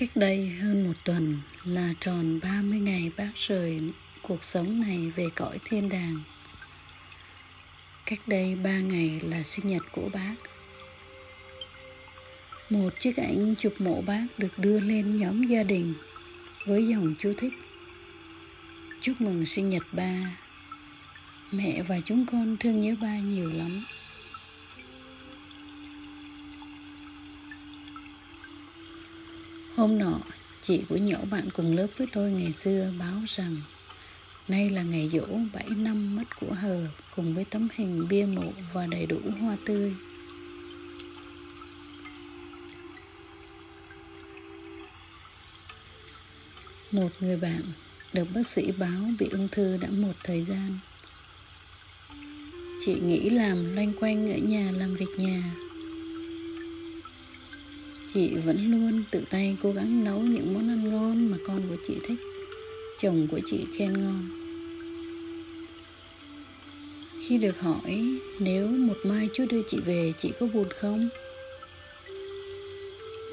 Cách đây hơn một tuần là tròn 30 ngày bác rời cuộc sống này về cõi thiên đàng. Cách đây 3 ngày là sinh nhật của bác. Một chiếc ảnh chụp mộ bác được đưa lên nhóm gia đình với dòng chú thích Chúc mừng sinh nhật ba Mẹ và chúng con thương nhớ ba nhiều lắm Hôm nọ, chị của nhỏ bạn cùng lớp với tôi ngày xưa báo rằng Nay là ngày dỗ 7 năm mất của hờ cùng với tấm hình bia mộ và đầy đủ hoa tươi. Một người bạn được bác sĩ báo bị ung thư đã một thời gian. Chị nghĩ làm loanh quanh ở nhà làm việc nhà chị vẫn luôn tự tay cố gắng nấu những món ăn ngon mà con của chị thích. Chồng của chị khen ngon. Khi được hỏi nếu một mai chú đưa chị về, chị có buồn không?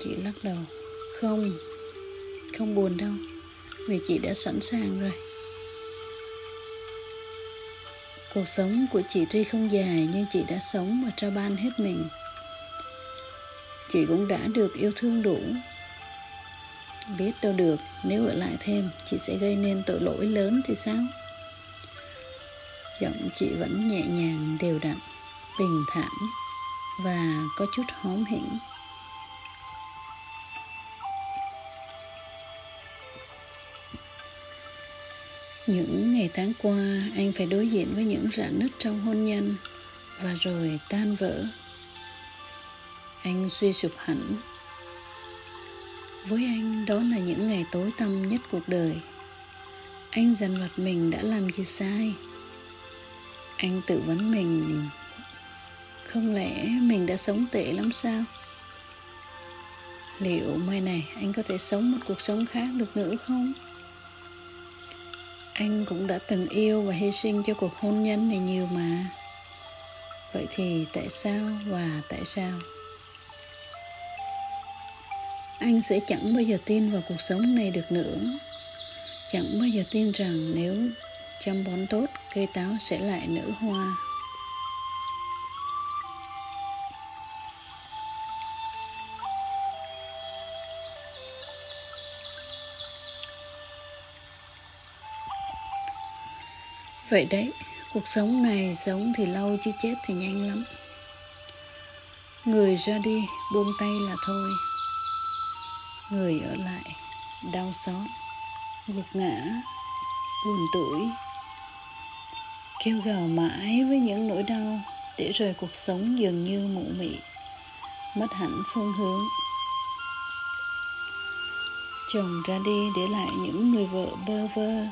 Chị lắc đầu, không không buồn đâu, vì chị đã sẵn sàng rồi. Cuộc sống của chị tuy không dài, nhưng chị đã sống và trao ban hết mình chị cũng đã được yêu thương đủ. Biết đâu được, nếu ở lại thêm, chị sẽ gây nên tội lỗi lớn thì sao? Giọng chị vẫn nhẹ nhàng, đều đặn, bình thản và có chút hóm hỉnh. Những ngày tháng qua, anh phải đối diện với những rạn nứt trong hôn nhân và rồi tan vỡ anh suy sụp hẳn. Với anh, đó là những ngày tối tăm nhất cuộc đời. Anh dằn vặt mình đã làm gì sai? Anh tự vấn mình, không lẽ mình đã sống tệ lắm sao? Liệu mai này anh có thể sống một cuộc sống khác được nữa không? Anh cũng đã từng yêu và hy sinh cho cuộc hôn nhân này nhiều mà. Vậy thì tại sao và tại sao? Anh sẽ chẳng bao giờ tin vào cuộc sống này được nữa. Chẳng bao giờ tin rằng nếu chăm bón tốt, cây táo sẽ lại nở hoa. Vậy đấy, cuộc sống này sống thì lâu chứ chết thì nhanh lắm. Người ra đi, buông tay là thôi người ở lại, đau xót, gục ngã, buồn tuổi kêu gào mãi với những nỗi đau, để rồi cuộc sống dường như mụ mị, mất hẳn phương hướng. Chồng ra đi để lại những người vợ bơ vơ,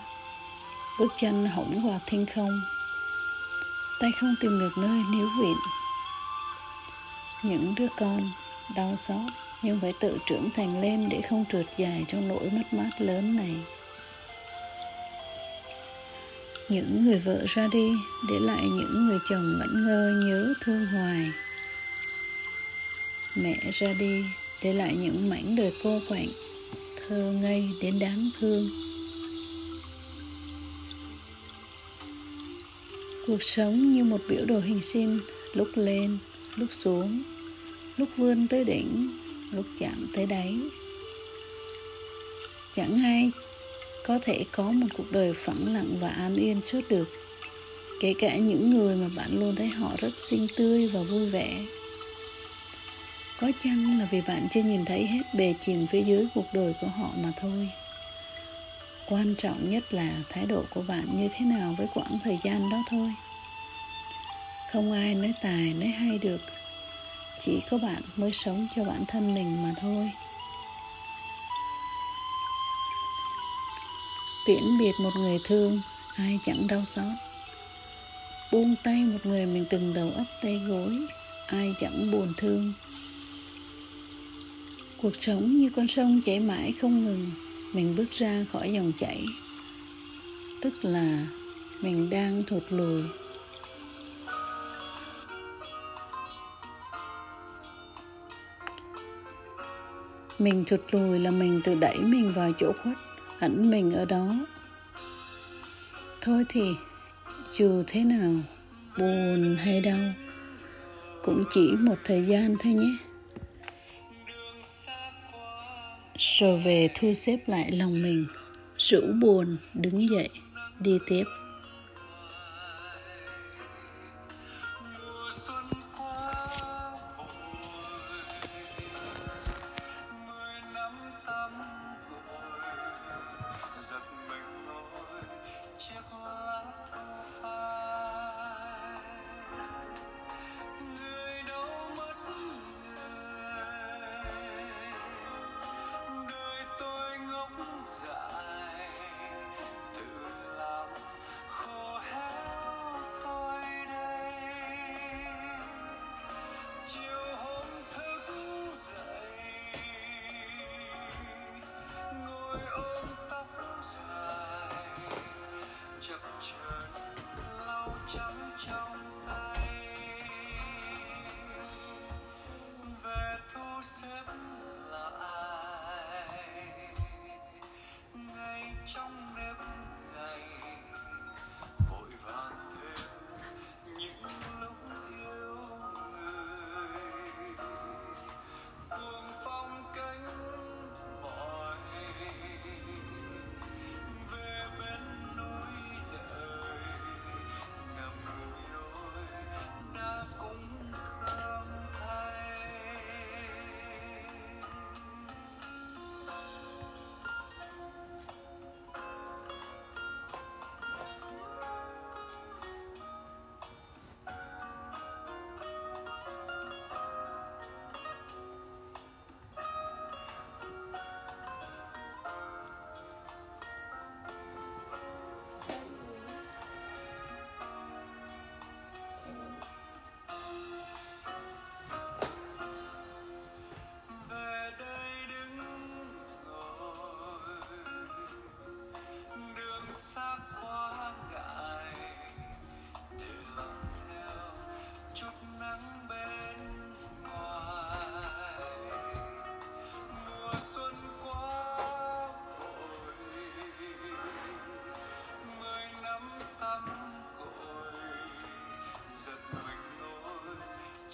bước chân hỏng hòa thiên không. Tay không tìm được nơi níu viện những đứa con đau xót nhưng phải tự trưởng thành lên để không trượt dài trong nỗi mất mát lớn này. Những người vợ ra đi để lại những người chồng ngẩn ngơ nhớ thương hoài. Mẹ ra đi để lại những mảnh đời cô quạnh, thơ ngây đến đáng thương. Cuộc sống như một biểu đồ hình sin, lúc lên, lúc xuống, lúc vươn tới đỉnh lúc chạm tới đáy. Chẳng ai có thể có một cuộc đời phẳng lặng và an yên suốt được, kể cả những người mà bạn luôn thấy họ rất xinh tươi và vui vẻ. Có chăng là vì bạn chưa nhìn thấy hết bề chìm phía dưới cuộc đời của họ mà thôi? Quan trọng nhất là thái độ của bạn như thế nào với quãng thời gian đó thôi. Không ai nói tài, nói hay được chỉ có bạn mới sống cho bản thân mình mà thôi. Tiễn biệt một người thương, ai chẳng đau xót. Buông tay một người mình từng đầu ấp tay gối, ai chẳng buồn thương. Cuộc sống như con sông chảy mãi không ngừng, mình bước ra khỏi dòng chảy. Tức là mình đang thụt lùi. Mình thụt lùi là mình tự đẩy mình vào chỗ khuất, ẩn mình ở đó. Thôi thì, dù thế nào, buồn hay đau, cũng chỉ một thời gian thôi nhé. Rồi về thu xếp lại lòng mình rũ buồn đứng dậy, đi tiếp.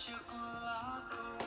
Trong nếp